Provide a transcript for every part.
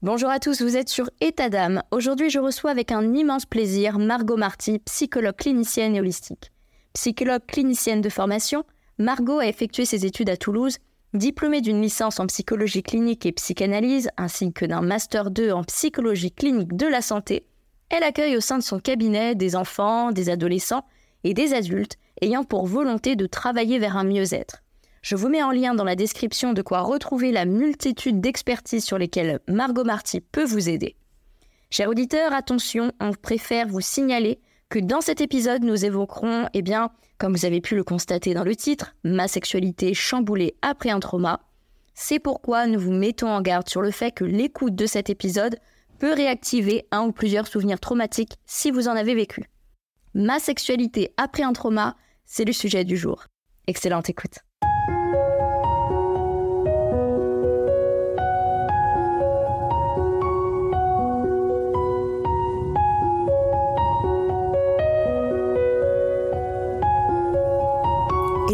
Bonjour à tous, vous êtes sur État d'âme. Aujourd'hui, je reçois avec un immense plaisir Margot Marty, psychologue clinicienne et holistique. Psychologue clinicienne de formation, Margot a effectué ses études à Toulouse, diplômée d'une licence en psychologie clinique et psychanalyse, ainsi que d'un master 2 en psychologie clinique de la santé. Elle accueille au sein de son cabinet des enfants, des adolescents et des adultes ayant pour volonté de travailler vers un mieux-être. Je vous mets en lien dans la description de quoi retrouver la multitude d'expertises sur lesquelles Margot Marty peut vous aider. Chers auditeurs, attention, on préfère vous signaler que dans cet épisode, nous évoquerons, eh bien, comme vous avez pu le constater dans le titre, ma sexualité chamboulée après un trauma. C'est pourquoi nous vous mettons en garde sur le fait que l'écoute de cet épisode peut réactiver un ou plusieurs souvenirs traumatiques si vous en avez vécu. Ma sexualité après un trauma, c'est le sujet du jour. Excellente écoute.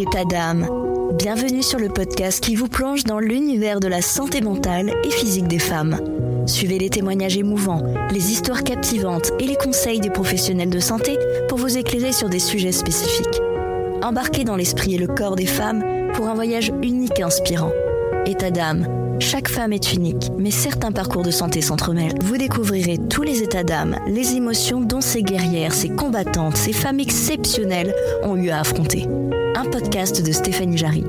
État d'âme. Bienvenue sur le podcast qui vous plonge dans l'univers de la santé mentale et physique des femmes. Suivez les témoignages émouvants, les histoires captivantes et les conseils des professionnels de santé pour vous éclairer sur des sujets spécifiques. Embarquez dans l'esprit et le corps des femmes pour un voyage unique et inspirant. État d'âme. Chaque femme est unique, mais certains parcours de santé s'entremêlent. Vous découvrirez tous les états d'âme, les émotions dont ces guerrières, ces combattantes, ces femmes exceptionnelles ont eu à affronter un podcast de Stéphanie Jarry.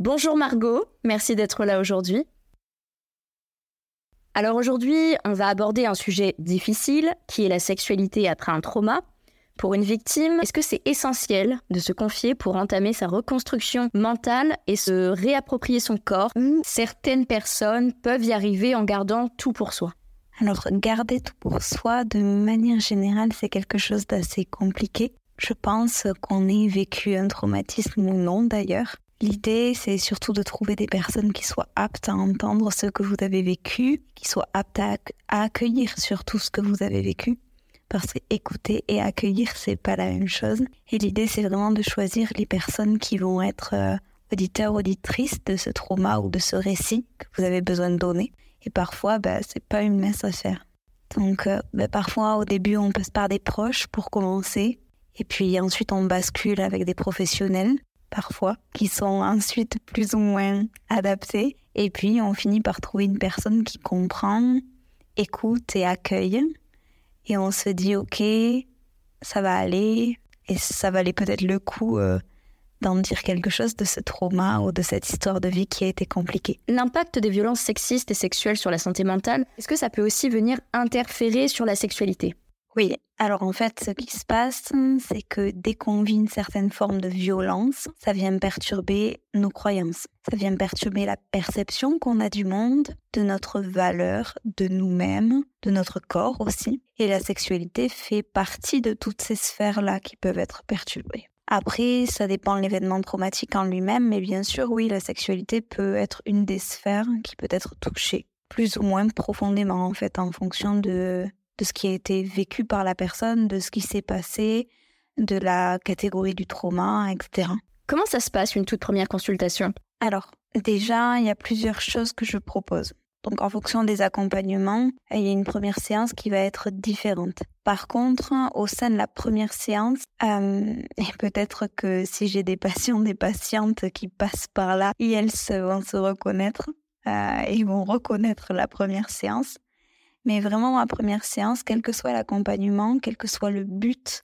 Bonjour Margot, merci d'être là aujourd'hui. Alors aujourd'hui, on va aborder un sujet difficile qui est la sexualité après un trauma. Pour une victime, est-ce que c'est essentiel de se confier pour entamer sa reconstruction mentale et se réapproprier son corps? Certaines personnes peuvent y arriver en gardant tout pour soi. Alors, garder tout pour soi, de manière générale, c'est quelque chose d'assez compliqué. Je pense qu'on ait vécu un traumatisme ou non d'ailleurs. L'idée, c'est surtout de trouver des personnes qui soient aptes à entendre ce que vous avez vécu, qui soient aptes à, accueillir surtout ce que vous avez vécu. Parce que écouter et accueillir, c'est pas la même chose. Et l'idée, c'est vraiment de choisir les personnes qui vont être euh, auditeurs, auditrices de ce trauma ou de ce récit que vous avez besoin de donner et parfois, bah, c'est pas une mince affaire. Donc, euh, bah, parfois, au début, on passe par des proches pour commencer. Et puis ensuite, on bascule avec des professionnels, parfois, qui sont ensuite plus ou moins adaptés. Et puis, on finit par trouver une personne qui comprend, écoute et accueille. Et on se dit, OK, ça va aller. Et ça valait peut-être le coup euh, d'en dire quelque chose de ce trauma ou de cette histoire de vie qui a été compliquée. L'impact des violences sexistes et sexuelles sur la santé mentale, est-ce que ça peut aussi venir interférer sur la sexualité? Oui, alors en fait, ce qui se passe, c'est que dès qu'on vit une certaine forme de violence, ça vient perturber nos croyances. Ça vient perturber la perception qu'on a du monde, de notre valeur, de nous-mêmes, de notre corps aussi. Et la sexualité fait partie de toutes ces sphères-là qui peuvent être perturbées. Après, ça dépend de l'événement traumatique en lui-même, mais bien sûr, oui, la sexualité peut être une des sphères qui peut être touchée, plus ou moins profondément en fait, en fonction de, de ce qui a été vécu par la personne, de ce qui s'est passé, de la catégorie du trauma, etc. Comment ça se passe une toute première consultation? Alors, déjà, il y a plusieurs choses que je propose. Donc en fonction des accompagnements, il y a une première séance qui va être différente. Par contre, au sein de la première séance, euh, et peut-être que si j'ai des patients, des patientes qui passent par là, elles vont se reconnaître euh, et vont reconnaître la première séance. Mais vraiment, ma première séance, quel que soit l'accompagnement, quel que soit le but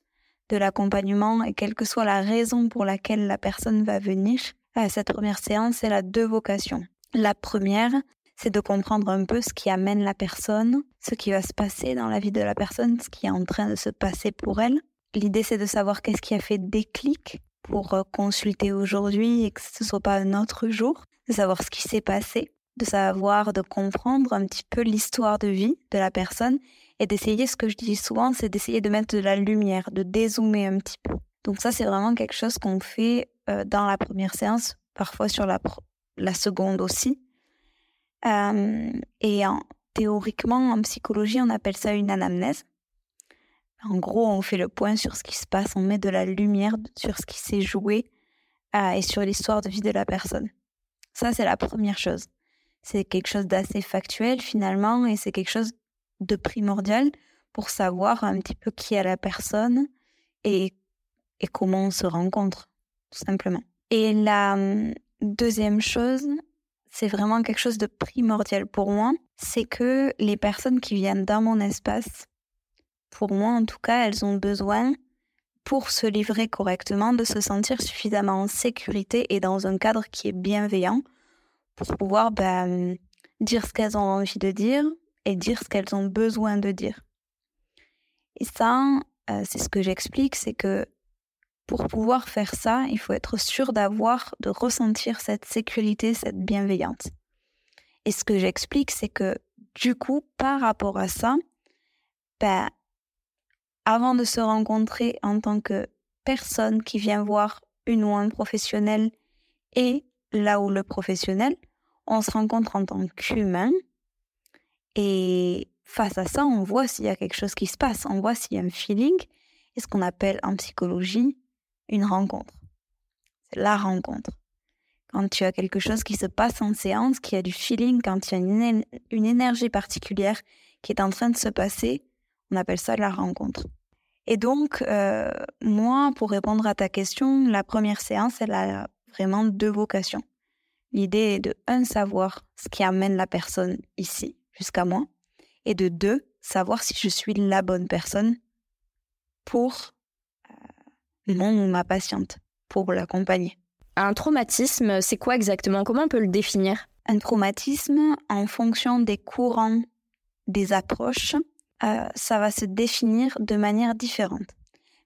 de l'accompagnement et quelle que soit la raison pour laquelle la personne va venir, euh, cette première séance, elle a deux vocations. La première, c'est de comprendre un peu ce qui amène la personne, ce qui va se passer dans la vie de la personne, ce qui est en train de se passer pour elle. L'idée, c'est de savoir qu'est-ce qui a fait déclic pour euh, consulter aujourd'hui et que ce ne soit pas un autre jour, de savoir ce qui s'est passé, de savoir, de comprendre un petit peu l'histoire de vie de la personne et d'essayer, ce que je dis souvent, c'est d'essayer de mettre de la lumière, de dézoomer un petit peu. Donc ça, c'est vraiment quelque chose qu'on fait euh, dans la première séance, parfois sur la, la seconde aussi, et en, théoriquement, en psychologie, on appelle ça une anamnèse. En gros, on fait le point sur ce qui se passe, on met de la lumière sur ce qui s'est joué euh, et sur l'histoire de vie de la personne. Ça, c'est la première chose. C'est quelque chose d'assez factuel finalement et c'est quelque chose de primordial pour savoir un petit peu qui est la personne et, et comment on se rencontre, tout simplement. Et la hum, deuxième chose, c'est vraiment quelque chose de primordial pour moi, c'est que les personnes qui viennent dans mon espace, pour moi en tout cas, elles ont besoin, pour se livrer correctement, de se sentir suffisamment en sécurité et dans un cadre qui est bienveillant pour pouvoir ben, dire ce qu'elles ont envie de dire et dire ce qu'elles ont besoin de dire. Et ça, euh, c'est ce que j'explique, c'est que pour pouvoir faire ça, il faut être sûr d'avoir, de ressentir cette sécurité, cette bienveillance. Et ce que j'explique, c'est que du coup, par rapport à ça, ben, avant de se rencontrer en tant que personne qui vient voir une ou un professionnel et là où le professionnel, on se rencontre en tant qu'humain et face à ça, on voit s'il y a quelque chose qui se passe, on voit s'il y a un feeling et ce qu'on appelle en psychologie une rencontre. C'est la rencontre. Quand tu as quelque chose qui se passe en séance, qui a du feeling, quand tu as une, énergie particulière qui est en train de se passer, on appelle ça la rencontre. Et donc, euh, moi, pour répondre à ta question, la première séance, elle a vraiment deux vocations. L'idée est de, un, savoir ce qui amène la personne ici, jusqu'à moi, et de deux, savoir si je suis la bonne personne pour mon ou ma patiente pour l'accompagner. Un traumatisme, c'est quoi exactement? Comment on peut le définir? Un traumatisme, en fonction des courants, des approches, euh, ça va se définir de manière différente.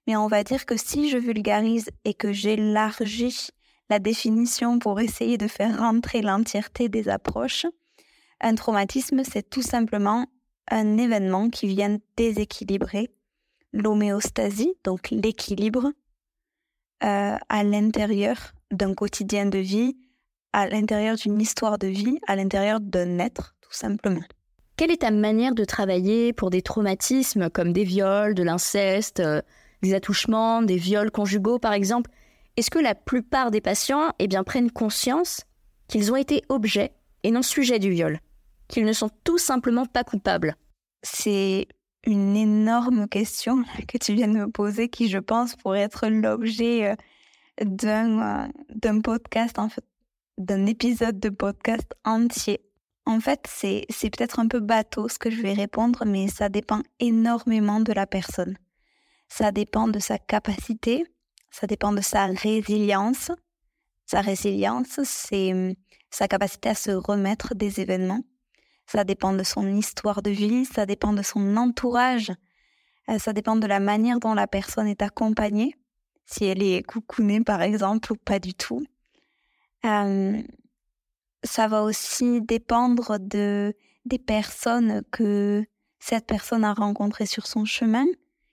Mais on va dire que si je vulgarise et que j'élargis la définition pour essayer de faire rentrer l'entièreté des approches, un traumatisme, c'est tout simplement un événement qui vient déséquilibrer l'homéostasie, donc l'équilibre euh, à l'intérieur d'un quotidien de vie, à l'intérieur d'une histoire de vie, à l'intérieur d'un être, tout simplement. Quelle est ta manière de travailler pour des traumatismes comme des viols, de l'inceste, euh, des attouchements, des viols conjugaux par exemple? Est-ce que la plupart des patients eh bien, prennent conscience qu'ils ont été objets et non sujets du viol? Qu'ils ne sont tout simplement pas coupables? C'est une énorme question que tu viens de me poser qui, je pense, pourrait être l'objet euh, d'un, euh, d'un podcast, en fait, d'un épisode de podcast entier. En fait, c'est, c'est peut-être un peu bateau ce que je vais répondre, mais ça dépend énormément de la personne. Ça dépend de sa capacité, ça dépend de sa résilience. Sa résilience, c'est hum, sa capacité à se remettre des événements ça dépend de son histoire de vie, ça dépend de son entourage, euh, ça dépend de la manière dont la personne est accompagnée, si elle est coucounée par exemple ou pas du tout. Euh, ça va aussi dépendre de des personnes que cette personne a rencontrées sur son chemin,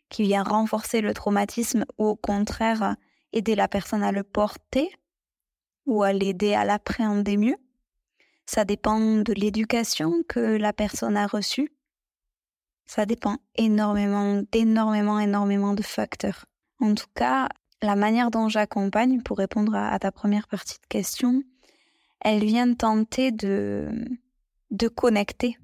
qui vient renforcer le traumatisme ou au contraire aider la personne à le porter ou à l'aider à l'appréhender mieux. Ça dépend de l'éducation que la personne a reçue. Ça dépend énormément, d'énormément, énormément de facteurs. En tout cas, la manière dont j'accompagne, pour répondre à, ta première partie de question, elle vient tenter de, de connecter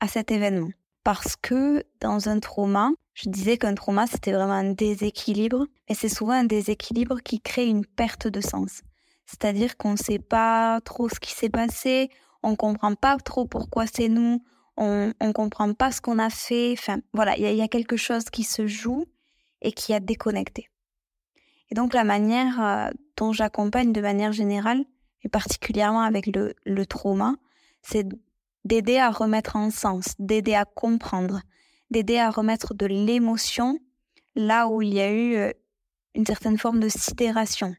à cet événement. Parce que dans un trauma, je disais qu'un trauma, c'était vraiment un déséquilibre, et c'est souvent un déséquilibre qui crée une perte de sens. C'est-à-dire qu'on ne sait pas trop ce qui s'est passé, on ne comprend pas trop pourquoi c'est nous, on ne comprend pas ce qu'on a fait. Enfin, voilà, il y, a quelque chose qui se joue et qui a déconnecté. Et donc, la manière euh, dont j'accompagne de manière générale, et particulièrement avec le, le trauma, c'est d'aider à remettre en sens, d'aider à comprendre, d'aider à remettre de l'émotion là où il y a eu euh, une certaine forme de sidération,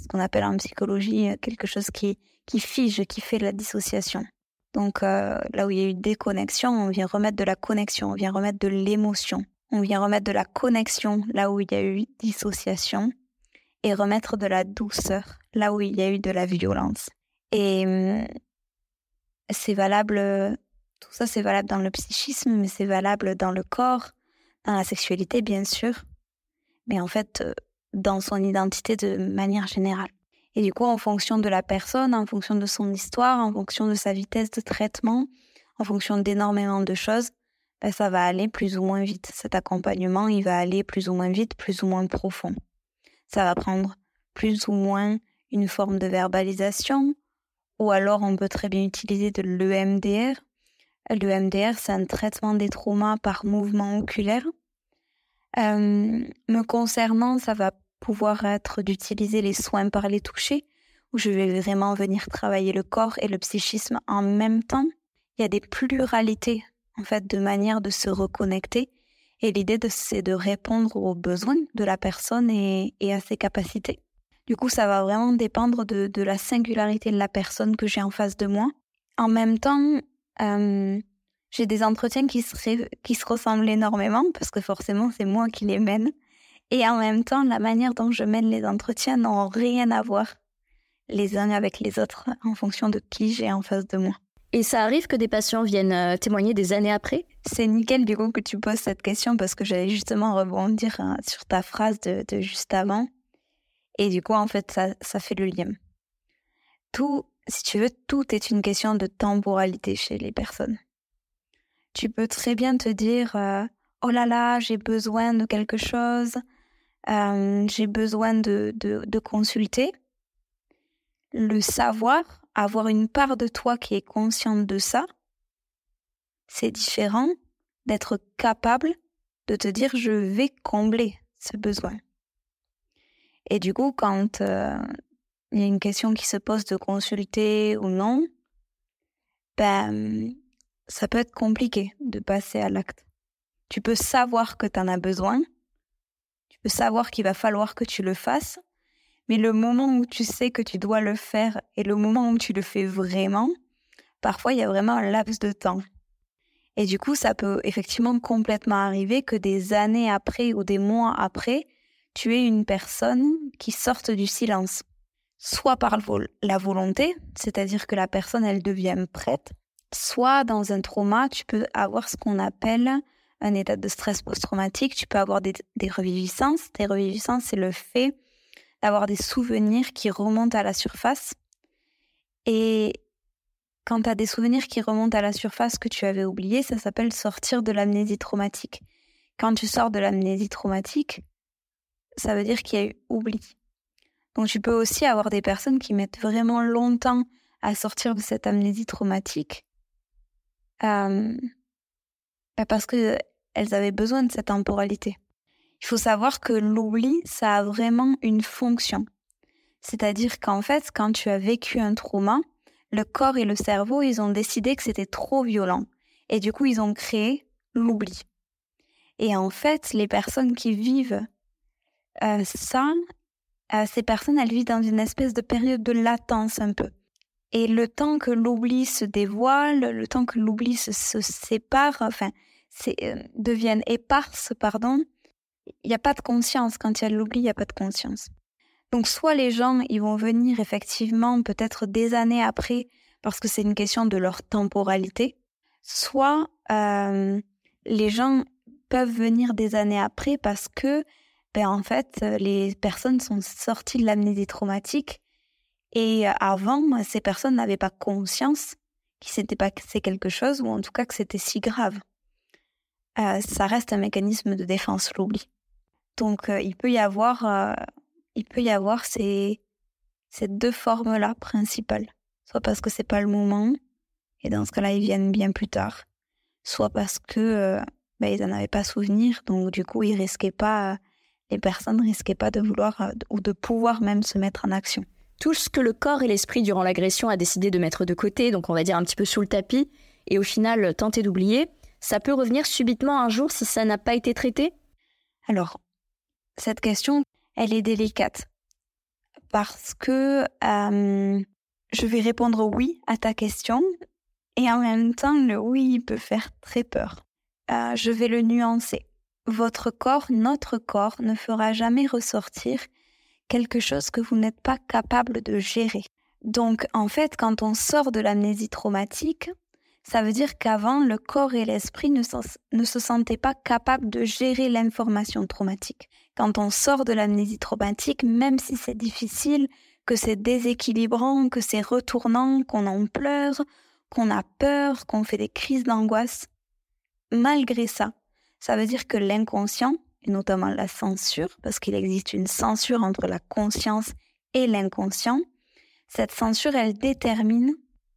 ce qu'on appelle en psychologie euh, quelque chose qui, qui fige, qui fait la dissociation. Donc euh, là où il y a eu déconnexion, on vient remettre de la connexion, on vient remettre de l'émotion, on vient remettre de la connexion là où il y a eu dissociation et remettre de la douceur là où il y a eu de la violence. Et hum, c'est valable, tout ça c'est valable dans le psychisme, mais c'est valable dans le corps, dans la sexualité bien sûr. Mais en fait, euh, dans son identité de manière générale. Et du coup, en fonction de la personne, en fonction de son histoire, en fonction de sa vitesse de traitement, en fonction d'énormément de choses, ben, ça va aller plus ou moins vite. Cet accompagnement, il va aller plus ou moins vite, plus ou moins profond. Ça va prendre plus ou moins une forme de verbalisation, ou alors on peut très bien utiliser de l'EMDR. L'EMDR, c'est un traitement des traumas par mouvement oculaire. Euh, me concernant, ça va pouvoir être d'utiliser les soins par les touchés, où je vais vraiment venir travailler le corps et le psychisme en même temps? Il y a des pluralités en fait de manières de se reconnecter, et l'idée c'est de répondre aux besoins de la personne et, à ses capacités. Du coup, ça va vraiment dépendre de, la singularité de la personne que j'ai en face de moi. En même temps, euh, j'ai des entretiens qui se ressemblent énormément parce que forcément, c'est moi qui les mène. Et en même temps, la manière dont je mène les entretiens n'ont rien à voir les uns avec les autres en fonction de qui j'ai en face de moi. Et ça arrive que des patients viennent euh, témoigner des années après? C'est nickel du coup que tu poses cette question parce que j'allais justement rebondir hein, sur ta phrase de, juste avant. Et du coup, en fait, ça, ça fait le lien. Tout, si tu veux, tout est une question de temporalité chez les personnes. Tu peux très bien te dire, euh, oh là là, j'ai besoin de quelque chose, euh, j'ai besoin de, de, consulter. Le savoir, avoir une part de toi qui est consciente de ça, c'est différent d'être capable de te dire je vais combler ce besoin. Et du coup, quand euh, il y a une question qui se pose de consulter ou non, ben, ça peut être compliqué de passer à l'acte. Tu peux savoir que tu en as besoin, peux savoir qu'il va falloir que tu le fasses, mais le moment où tu sais que tu dois le faire et le moment où tu le fais vraiment, parfois il y a vraiment un laps de temps. Et du coup, ça peut effectivement complètement arriver que des années après ou des mois après, tu aies une personne qui sorte du silence. Soit par la volonté, c'est-à-dire que la personne, elle devient prête, soit dans un trauma, tu peux avoir ce qu'on appelle un état de stress post-traumatique, tu peux avoir des, reviviscences. Des reviviscences, c'est le fait d'avoir des souvenirs qui remontent à la surface. Et quand tu as des souvenirs qui remontent à la surface que tu avais oubliés, ça s'appelle sortir de l'amnésie traumatique. Quand tu sors de l'amnésie traumatique, ça veut dire qu'il y a eu oubli. Donc tu peux aussi avoir des personnes qui mettent vraiment longtemps à sortir de cette amnésie traumatique. Euh, bah, parce que elles avaient besoin de cette temporalité. Il faut savoir que l'oubli, ça a vraiment une fonction. C'est-à-dire qu'en fait, quand tu as vécu un trauma, le corps et le cerveau, ils ont décidé que c'était trop violent. Et du coup, ils ont créé l'oubli. Et en fait, les personnes qui vivent euh, ça, euh, ces personnes, elles vivent dans une espèce de période de latence un peu. Et le temps que l'oubli se dévoile, le temps que l'oubli se, se, sépare, enfin, euh, deviennent éparses, pardon, il n'y a pas de conscience. Quand il y a l'oubli, il n'y a pas de conscience. Donc soit les gens, ils vont venir effectivement peut-être des années après parce que c'est une question de leur temporalité, soit euh, les gens peuvent venir des années après parce que, ben, en fait, les personnes sont sorties de l'amnésie traumatique et avant, ces personnes n'avaient pas conscience qu'il s'était passé quelque chose ou en tout cas que c'était si grave. Euh, ça reste un mécanisme de défense, l'oubli. Donc, euh, il peut y avoir, euh, il peut y avoir ces, deux formes-là principales. Soit parce que c'est pas le moment, et dans ce cas-là, ils viennent bien plus tard. Soit parce que ben, ils n'en avaient pas souvenir, donc du coup, ils risquaient pas, les personnes risquaient pas de vouloir ou de pouvoir même se mettre en action. Tout ce que le corps et l'esprit durant l'agression a décidé de mettre de côté, donc on va dire un petit peu sous le tapis, et au final tenter d'oublier, ça peut revenir subitement un jour si ça n'a pas été traité? Alors, cette question, elle est délicate parce que euh, je vais répondre oui à ta question et en même temps, le oui peut faire très peur. Euh, je vais le nuancer. Votre corps, notre corps, ne fera jamais ressortir quelque chose que vous n'êtes pas capable de gérer. Donc, en fait, quand on sort de l'amnésie traumatique, ça veut dire qu'avant, le corps et l'esprit ne, se sentaient pas capables de gérer l'information traumatique. Quand on sort de l'amnésie traumatique, même si c'est difficile, que c'est déséquilibrant, que c'est retournant, qu'on en pleure, qu'on a peur, qu'on fait des crises d'angoisse. Malgré ça, ça veut dire que l'inconscient, et notamment la censure, parce qu'il existe une censure entre la conscience et l'inconscient, cette censure, elle détermine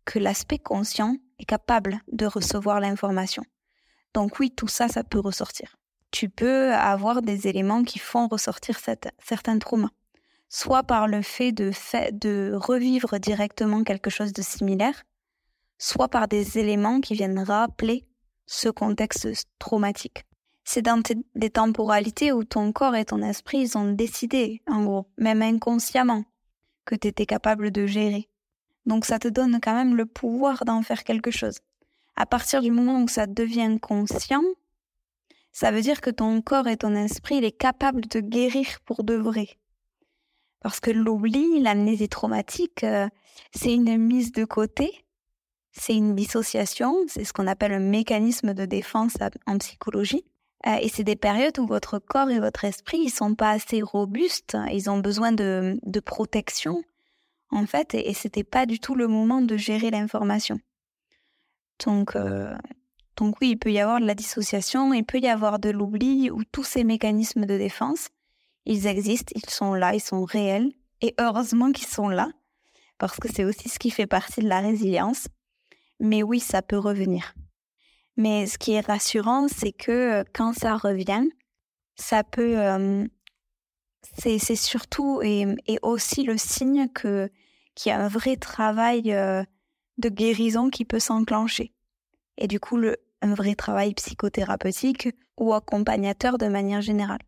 que l'aspect conscient capable de recevoir l'information. Donc oui, tout ça, ça peut ressortir. Tu peux avoir des éléments qui font ressortir certains traumas, soit par le fait de, revivre directement quelque chose de similaire, soit par des éléments qui viennent rappeler ce contexte traumatique. C'est dans des temporalités où ton corps et ton esprit, ont décidé, en gros, même inconsciemment, que tu étais capable de gérer. Donc ça te donne quand même le pouvoir d'en faire quelque chose. À partir du moment où ça devient conscient, ça veut dire que ton corps et ton esprit, il est capable de guérir pour de vrai. Parce que l'oubli, l'amnésie traumatique, euh, c'est une mise de côté, c'est une dissociation, c'est ce qu'on appelle un mécanisme de défense en psychologie. Euh, et c'est des périodes où votre corps et votre esprit, ils sont pas assez robustes, ils ont besoin de, de protection, en fait, et, et c'était pas du tout le moment de gérer l'information. Donc, euh, donc oui, il peut y avoir de la dissociation, il peut y avoir de l'oubli, ou tous ces mécanismes de défense, ils existent, ils sont là, ils sont réels, et heureusement qu'ils sont là, parce que c'est aussi ce qui fait partie de la résilience. Mais oui, ça peut revenir. Mais ce qui est rassurant, c'est que euh, quand ça revient, ça peut. Euh, c'est surtout et, et, aussi le signe que qu'il y a un vrai travail euh, de guérison qui peut s'enclencher. Et du coup, un vrai travail psychothérapeutique ou accompagnateur de manière générale.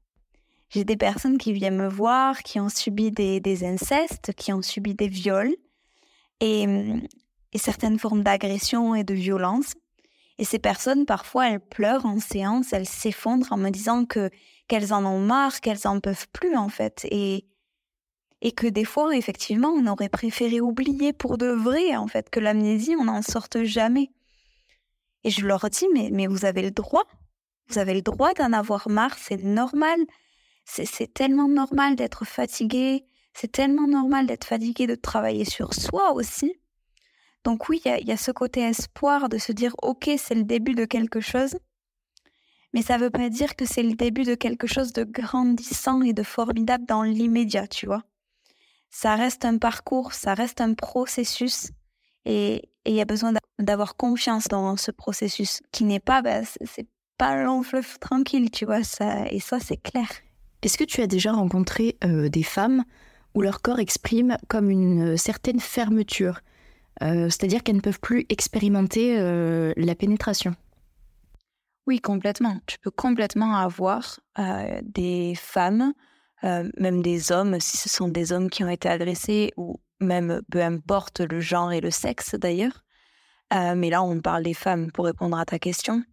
J'ai des personnes qui viennent me voir, qui ont subi des, des incestes, qui ont subi des viols et, et certaines formes d'agression et de violence et ces personnes, parfois, elles pleurent en séance, elles s'effondrent en me disant que qu'elles en ont marre, qu'elles en peuvent plus en fait, et et que des fois, effectivement, on aurait préféré oublier pour de vrai en fait que l'amnésie, on n'en sorte jamais. Et je leur dis mais mais vous avez le droit, vous avez le droit d'en avoir marre, c'est normal, c'est tellement normal d'être fatigué, c'est tellement normal d'être fatigué de travailler sur soi aussi. Donc oui, il y, a ce côté espoir de se dire, OK, c'est le début de quelque chose, mais ça ne veut pas dire que c'est le début de quelque chose de grandissant et de formidable dans l'immédiat, tu vois. Ça reste un parcours, ça reste un processus, et il y a besoin d'avoir confiance dans ce processus, qui n'est pas, bah, c'est pas long fleuve tranquille, tu vois, ça, et ça c'est clair. Est-ce que tu as déjà rencontré euh, des femmes où leur corps exprime comme une euh, certaine fermeture euh, c'est-à-dire qu'elles ne peuvent plus expérimenter euh, la pénétration? Oui, complètement. Tu peux complètement avoir euh, des femmes, même des hommes, si ce sont des hommes qui ont été agressés, ou même peu importe le genre et le sexe d'ailleurs. mais là, on parle des femmes pour répondre à ta question.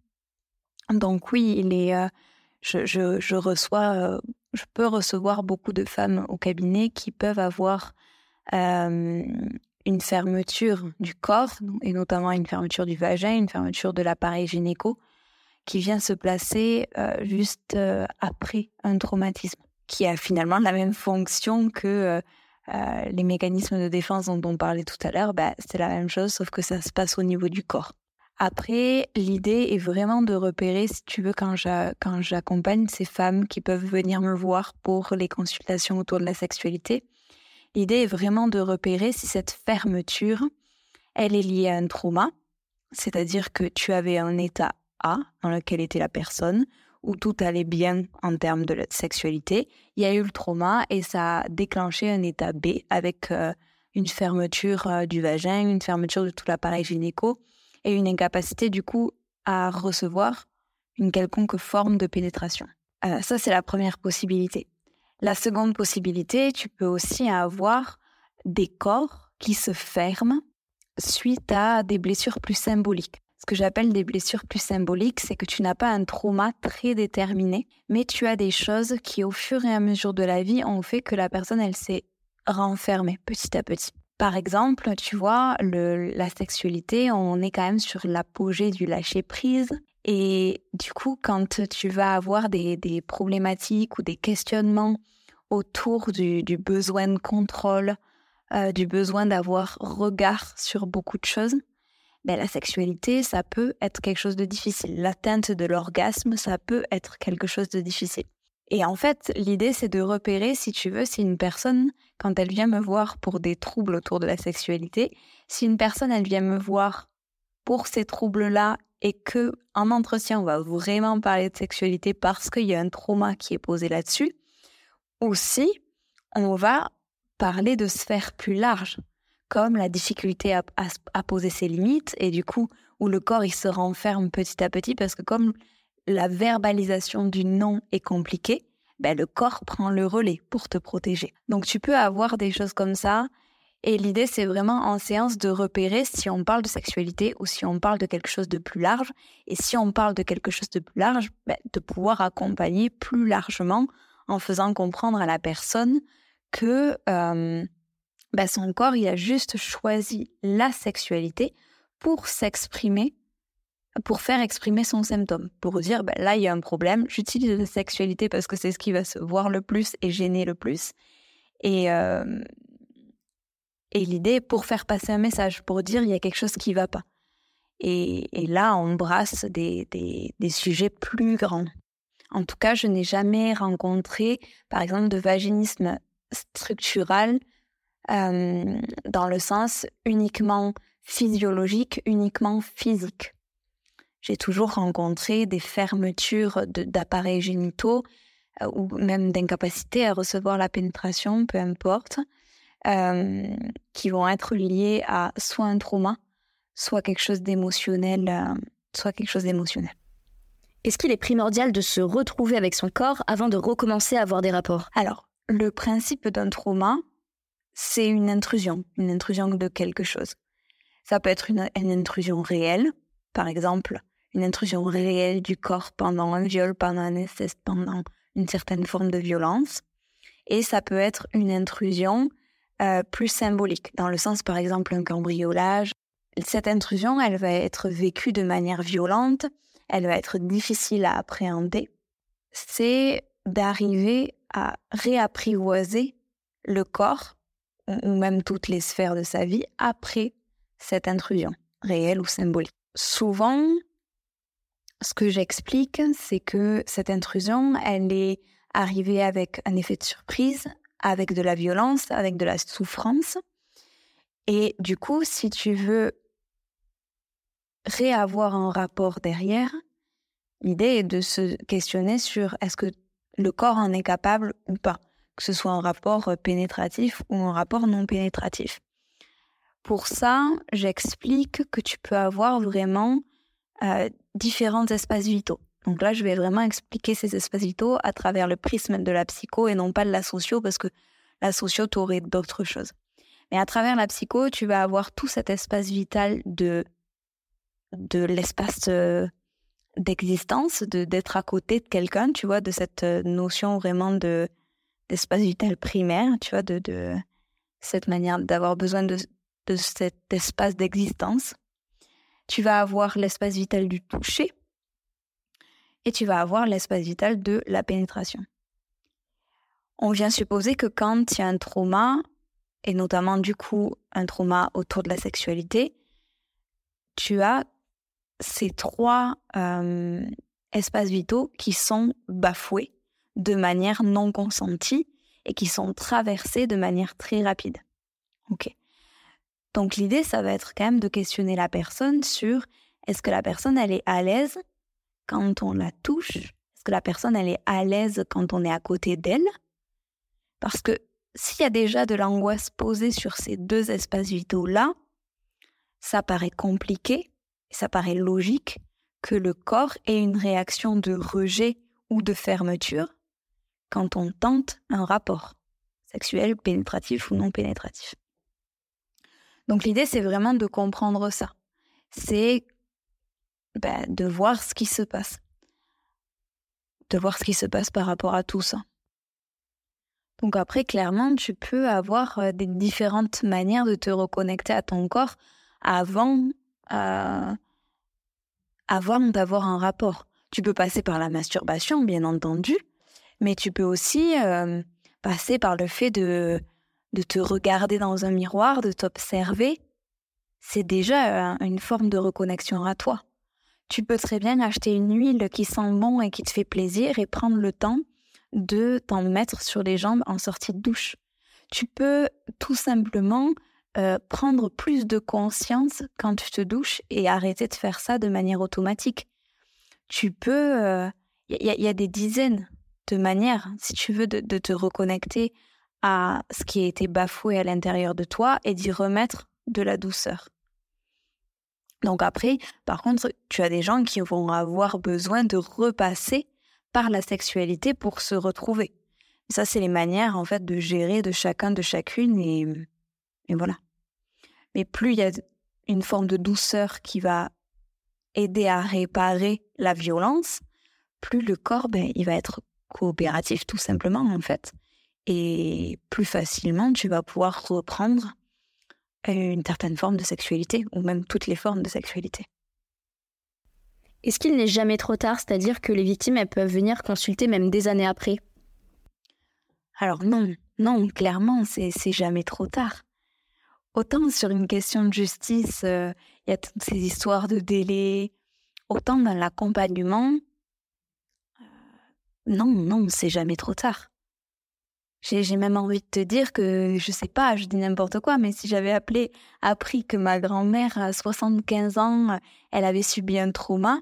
Donc oui, je, reçois, je peux recevoir beaucoup de femmes au cabinet qui peuvent avoir une fermeture du corps, et notamment une fermeture du vagin, une fermeture de l'appareil gynéco, qui vient se placer juste après un traumatisme, qui a finalement la même fonction que euh, les mécanismes de défense dont on parlait tout à l'heure. Bah, c'est la même chose, sauf que ça se passe au niveau du corps. Après, l'idée est vraiment de repérer, si tu veux, quand j'accompagne ces femmes qui peuvent venir me voir pour les consultations autour de la sexualité, L'idée est vraiment de repérer si cette fermeture, elle est liée à un trauma, c'est-à-dire que tu avais un état A dans lequel était la personne, où tout allait bien en termes de sexualité. Il y a eu le trauma et ça a déclenché un état B avec euh, une fermeture euh, du vagin, une fermeture de tout l'appareil gynéco et une incapacité du coup à recevoir une quelconque forme de pénétration. Euh, ça, c'est la première possibilité. La seconde possibilité, tu peux aussi avoir des corps qui se ferment suite à des blessures plus symboliques. Ce que j'appelle des blessures plus symboliques, c'est que tu n'as pas un trauma très déterminé, mais tu as des choses qui, au fur et à mesure de la vie, ont fait que la personne, elle s'est renfermée petit à petit. Par exemple, tu vois, la sexualité, on est quand même sur l'apogée du lâcher-prise. Et du coup, quand tu vas avoir des problématiques ou des questionnements autour du, besoin de contrôle, euh, du besoin d'avoir regard sur beaucoup de choses, ben, la sexualité, ça peut être quelque chose de difficile. L'atteinte de l'orgasme, ça peut être quelque chose de difficile. Et en fait, l'idée, c'est de repérer, si tu veux, si une personne, quand elle vient me voir pour des troubles autour de la sexualité, si une personne, elle vient me voir pour ces troubles-là et que en entretien, on va vraiment parler de sexualité parce qu'il y a un trauma qui est posé là-dessus, ou si on va parler de sphères plus larges, comme la difficulté à, poser ses limites et du coup où le corps il se renferme petit à petit parce que comme la verbalisation du non est compliquée, ben, le corps prend le relais pour te protéger. Donc tu peux avoir des choses comme ça. Et l'idée, c'est vraiment en séance de repérer si on parle de sexualité ou si on parle de quelque chose de plus large. Et si on parle de quelque chose de plus large, ben, de pouvoir accompagner plus largement en faisant comprendre à la personne que euh, ben, son corps, il a juste choisi la sexualité pour s'exprimer pour faire exprimer son symptôme, pour dire ben là il y a un problème, j'utilise la sexualité parce que c'est ce qui va se voir le plus et gêner le plus. Et, euh, et l'idée pour faire passer un message, pour dire il y a quelque chose qui ne va pas. Et, et, là on brasse des, des, des, sujets plus grands. En tout cas, je n'ai jamais rencontré, par exemple, de vaginisme structural euh, dans le sens uniquement physiologique, uniquement physique j'ai toujours rencontré des fermetures d'appareils génitaux euh, ou même d'incapacité à recevoir la pénétration, peu importe, euh, qui vont être liées à soit un trauma, soit quelque chose d'émotionnel, soit quelque chose d'émotionnel. Est-ce qu'il est primordial de se retrouver avec son corps avant de recommencer à avoir des rapports? Alors, le principe d'un trauma, c'est une intrusion, une intrusion de quelque chose. Ça peut être une intrusion réelle, par exemple, une intrusion réelle du corps pendant un viol, pendant un pendant une certaine forme de violence. Et ça peut être une intrusion euh, plus symbolique, dans le sens par exemple un cambriolage. Cette intrusion, elle va être vécue de manière violente, elle va être difficile à appréhender. C'est d'arriver à réapprivoiser le corps ou même toutes les sphères de sa vie après cette intrusion, réelle ou symbolique. Souvent, ce que j'explique, c'est que cette intrusion, elle est arrivée avec un effet de surprise, avec de la violence, avec de la souffrance. Et du coup, si tu veux réavoir un rapport derrière, l'idée est de se questionner sur est-ce que le corps en est capable ou pas, que ce soit un rapport pénétratif ou un rapport non pénétratif. Pour ça, j'explique que tu peux avoir vraiment euh, différents espaces vitaux. Donc là, je vais vraiment expliquer ces espaces vitaux à travers le prisme de la psycho et non pas de la socio, parce que la socio, t'aurait d'autres choses. Mais à travers la psycho, tu vas avoir tout cet espace vital de, de l'espace euh, d'existence, de, d'être à côté de quelqu'un, tu vois, de cette euh, notion vraiment de, d'espace vital primaire, tu vois, de, de cette manière d'avoir besoin de, de cet espace d'existence tu vas avoir l'espace vital du toucher et tu vas avoir l'espace vital de la pénétration. On vient supposer que quand il y a un trauma, et notamment du coup un trauma autour de la sexualité, tu as ces trois euh, espaces vitaux qui sont bafoués de manière non consentie et qui sont traversés de manière très rapide. Ok. Donc l'idée, ça va être quand même de questionner la personne sur est-ce que la personne, elle est à l'aise quand on la touche? Est-ce que la personne, elle est à l'aise quand on est à côté d'elle? Parce que s'il y a déjà de l'angoisse posée sur ces deux espaces vitaux-là, ça paraît compliqué, ça paraît logique que le corps ait une réaction de rejet ou de fermeture quand on tente un rapport sexuel pénétratif ou non pénétratif. Donc l'idée, c'est vraiment de comprendre ça. C'est ben, de voir ce qui se passe. De voir ce qui se passe par rapport à tout ça. Donc après, clairement, tu peux avoir euh, des différentes manières de te reconnecter à ton corps avant, euh, avant d'avoir un rapport. Tu peux passer par la masturbation, bien entendu, mais tu peux aussi euh, passer par le fait de de te regarder dans un miroir, de t'observer, c'est déjà une forme de reconnexion à toi. Tu peux très bien acheter une huile qui sent bon et qui te fait plaisir et prendre le temps de t'en mettre sur les jambes en sortie de douche. Tu peux tout simplement euh, prendre plus de conscience quand tu te douches et arrêter de faire ça de manière automatique. Tu peux... Il euh, y, a des dizaines de manières, si tu veux, de, de te reconnecter à ce qui a été bafoué à l'intérieur de toi et d'y remettre de la douceur. Donc après, par contre, tu as des gens qui vont avoir besoin de repasser par la sexualité pour se retrouver. Ça, c'est les manières, en fait, de gérer de chacun, de chacune, et, et voilà. Mais plus il y a une forme de douceur qui va aider à réparer la violence, plus le corps, ben, il va être coopératif tout simplement en fait. Et plus facilement, tu vas pouvoir reprendre une certaine forme de sexualité, ou même toutes les formes de sexualité. Est-ce qu'il n'est jamais trop tard, c'est-à-dire que les victimes, elles peuvent venir consulter même des années après? Alors non, non, clairement, c'est jamais trop tard. Autant sur une question de justice, euh, il y a toutes ces histoires de délai, autant dans l'accompagnement, euh, non, non, c'est jamais trop tard. J'ai même envie de te dire que, je sais pas, je dis n'importe quoi, mais si j'avais appelé, appris que ma grand-mère, à 75 ans, elle avait subi un trauma,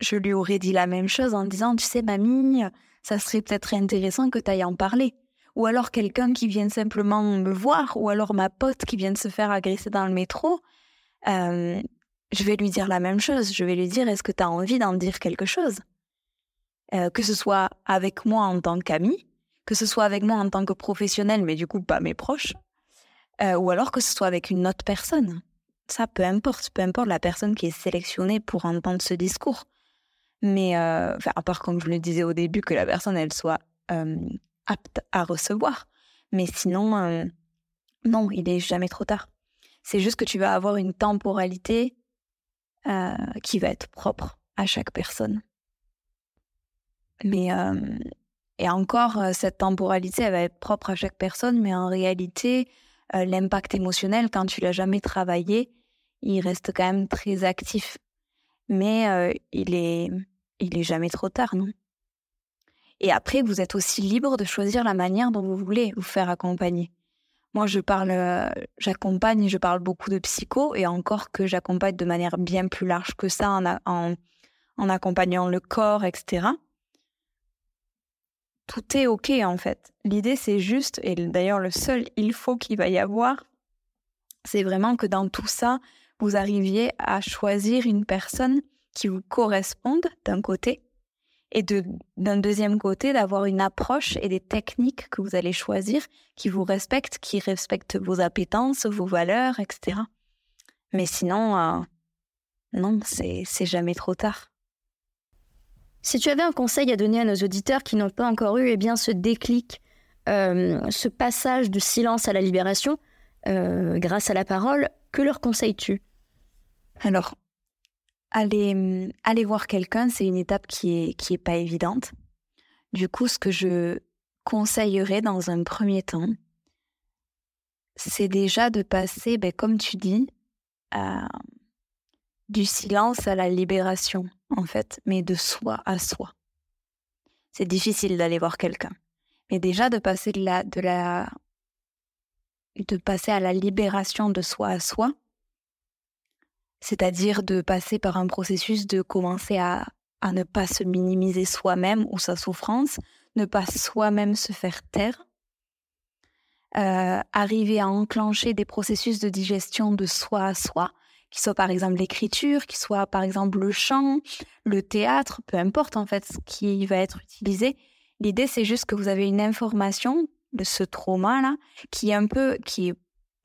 je lui aurais dit la même chose en disant, tu sais, mamie, ça serait peut-être intéressant que tu ailles en parler ou alors quelqu'un qui vient simplement me voir, ou alors ma pote qui vient de se faire agresser dans le métro, euh, je vais lui dire la même chose. Je vais lui dire, est-ce que tu as envie d'en dire quelque chose? Euh, Que ce soit avec moi en tant qu'ami, que ce soit avec moi en tant que professionnel, mais du coup pas mes proches, euh, ou alors que ce soit avec une autre personne. Ça, peu importe, peu importe la personne qui est sélectionnée pour entendre ce discours. Mais, enfin, à part comme je le disais au début, que la personne, elle soit apte à recevoir. Mais sinon, euh, non, il est jamais trop tard. C'est juste que tu vas avoir une temporalité euh, qui va être propre à chaque personne. Mais euh, et encore, cette temporalité, elle va être propre à chaque personne, mais en réalité, l'impact émotionnel, quand tu l'as jamais travaillé, il reste quand même très actif. Mais il est, il est jamais trop tard, non? Et après, vous êtes aussi libre de choisir la manière dont vous voulez vous faire accompagner. Moi, je parle, euh, j'accompagne, je parle beaucoup de psycho, et encore que j'accompagne de manière bien plus large que ça en accompagnant le corps, etc. Tout est OK en fait. L'idée, c'est juste, et d'ailleurs le seul il faut qu'il va y avoir, c'est vraiment que dans tout ça, vous arriviez à choisir une personne qui vous corresponde d'un côté et d'un deuxième côté d'avoir une approche et des techniques que vous allez choisir qui vous respectent, qui respectent vos appétences, vos valeurs, etc. Mais sinon, euh, non, c'est jamais trop tard. Si tu avais un conseil à donner à nos auditeurs qui n'ont pas encore eu eh bien, ce déclic, euh, ce passage de silence à la libération, euh, grâce à la parole, que leur conseilles-tu? Alors, aller, aller voir quelqu'un, c'est une étape qui est, qui est pas évidente. Du coup, ce que je conseillerais dans un premier temps, c'est déjà de passer, ben, comme tu dis, du silence à la libération, en fait, mais de soi à soi. C'est difficile d'aller voir quelqu'un. Mais déjà de passer de la, de la, de passer à la libération de soi à soi, c'est-à-dire de passer par un processus de commencer à, ne pas se minimiser soi-même ou sa souffrance, ne pas soi-même se faire taire, euh, arriver à enclencher des processus de digestion de soi à soi, qui soit par exemple l'écriture, qui soit par exemple le chant, le théâtre, peu importe en fait ce qui va être utilisé. L'idée c'est juste que vous avez une information de ce trauma là qui est un peu qui est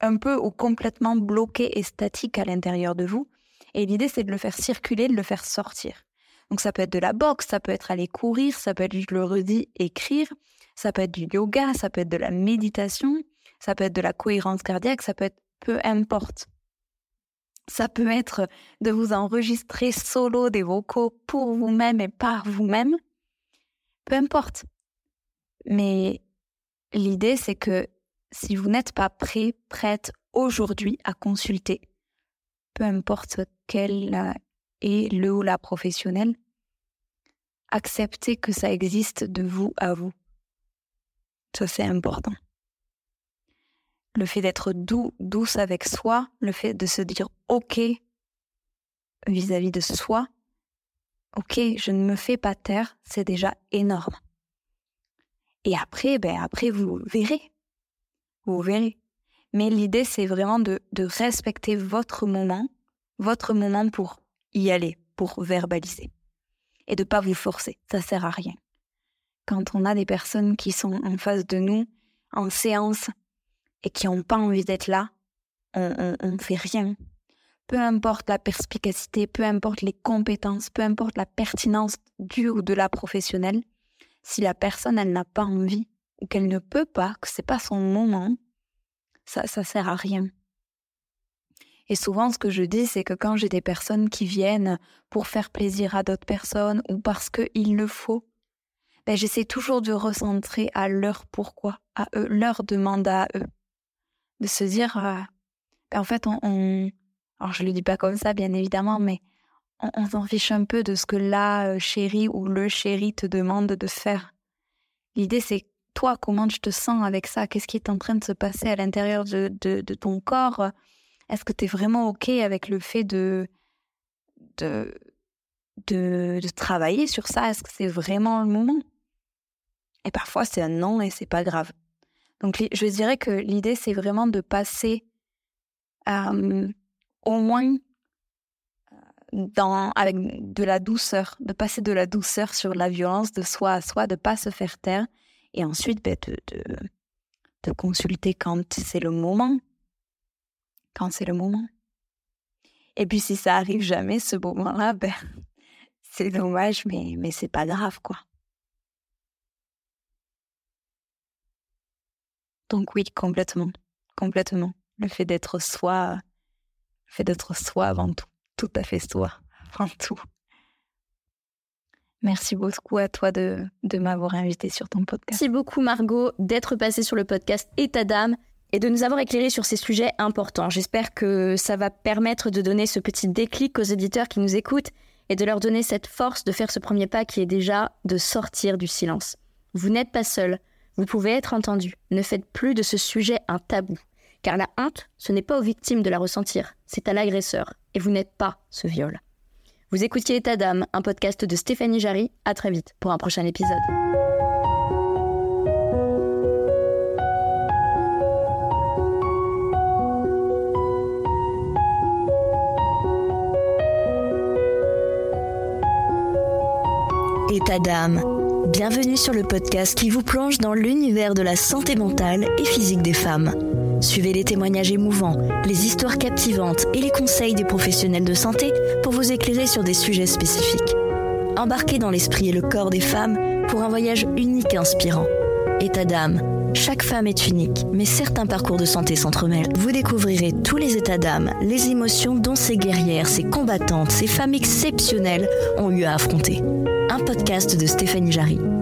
un peu ou complètement bloqué et statique à l'intérieur de vous. Et l'idée, c'est de le faire circuler, de le faire sortir. Donc ça peut être de la boxe, ça peut être aller courir, ça peut être, je le redis, écrire, ça peut être du yoga, ça peut être de la méditation, ça peut être de la cohérence cardiaque, ça peut être peu importe. Ça peut être de vous enregistrer solo des vocaux pour vous-même et par vous-même. Peu importe. Mais l'idée, c'est que si vous n'êtes pas prêt, prête aujourd'hui à consulter, peu importe quel est le ou la professionnelle, acceptez que ça existe de vous à vous. Ça, c'est important. Le fait d'être doux, douce avec soi, le fait de se dire OK vis-à-vis de soi, OK, je ne me fais pas taire, c'est déjà énorme. Et après, ben après, vous verrez. Vous verrez. Mais l'idée, c'est vraiment de, de respecter votre moment, votre moment pour y aller, pour verbaliser. Et de pas vous forcer. Ça sert à rien. Quand on a des personnes qui sont en face de nous, en séance, et qui n'ont pas envie d'être là, on ne fait rien. Peu importe la perspicacité, peu importe les compétences, peu importe la pertinence du ou de la professionnelle, si la personne, elle n'a pas envie, ou qu'elle ne peut pas, que c'est pas son moment, ça, ça sert à rien. Et souvent, ce que je dis, c'est que quand j'ai des personnes qui viennent pour faire plaisir à d'autres personnes ou parce qu'il le faut, ben, j'essaie toujours de recentrer à leur pourquoi, à eux, leur demande à eux. De se dire, euh, ben, en fait, on, alors je le dis pas comme ça, bien évidemment, mais on, s'en fiche un peu de ce que la euh, chérie ou le chéri te demande de faire. L'idée, c'est toi, comment tu te sens avec ça? Qu'est-ce qui est en train de se passer à l'intérieur de, ton corps? Est-ce que tu es vraiment OK avec le fait de, de, de, de travailler sur ça? Est-ce que c'est vraiment le moment? Et parfois, c'est un non et c'est pas grave. Donc, je dirais que l'idée, c'est vraiment de passer au moins avec de la douceur, de passer de la douceur sur la violence de soi à soi, de pas se faire taire, et ensuite ben, de, de, consulter quand c'est le moment. Quand c'est le moment. Et puis si ça arrive jamais, ce moment-là, ben, c'est dommage, mais, mais c'est pas grave, quoi. Donc oui, complètement, complètement. Le fait d'être soi, le fait d'être soi avant tout tout à fait soi, avant tout. Merci beaucoup à toi de, m'avoir invité sur ton podcast. Merci beaucoup Margot d'être passée sur le podcast État d'âme et de nous avoir éclairé sur ces sujets importants. J'espère que ça va permettre de donner ce petit déclic aux éditeurs qui nous écoutent et de leur donner cette force de faire ce premier pas qui est déjà de sortir du silence. Vous n'êtes pas seul, vous pouvez être entendu. Ne faites plus de ce sujet un tabou. Car la honte, ce n'est pas aux victimes de la ressentir, c'est à l'agresseur. Et vous n'êtes pas ce viol. Vous écoutiez État d'âme, un podcast de Stéphanie Jarry. À très vite pour un prochain épisode. État d'âme. Bienvenue sur le podcast qui vous plonge dans l'univers de la santé mentale et physique des femmes. Suivez les témoignages émouvants, les histoires captivantes et les conseils des professionnels de santé pour vous éclairer sur des sujets spécifiques. Embarquez dans l'esprit et le corps des femmes pour un voyage unique et inspirant. État d'âme. Chaque femme est unique, mais certains parcours de santé s'entremêlent. Vous découvrirez tous les états d'âme, les émotions dont ces guerrières, ces combattantes, ces femmes exceptionnelles ont eu à affronter. Un podcast de Stéphanie Jarry.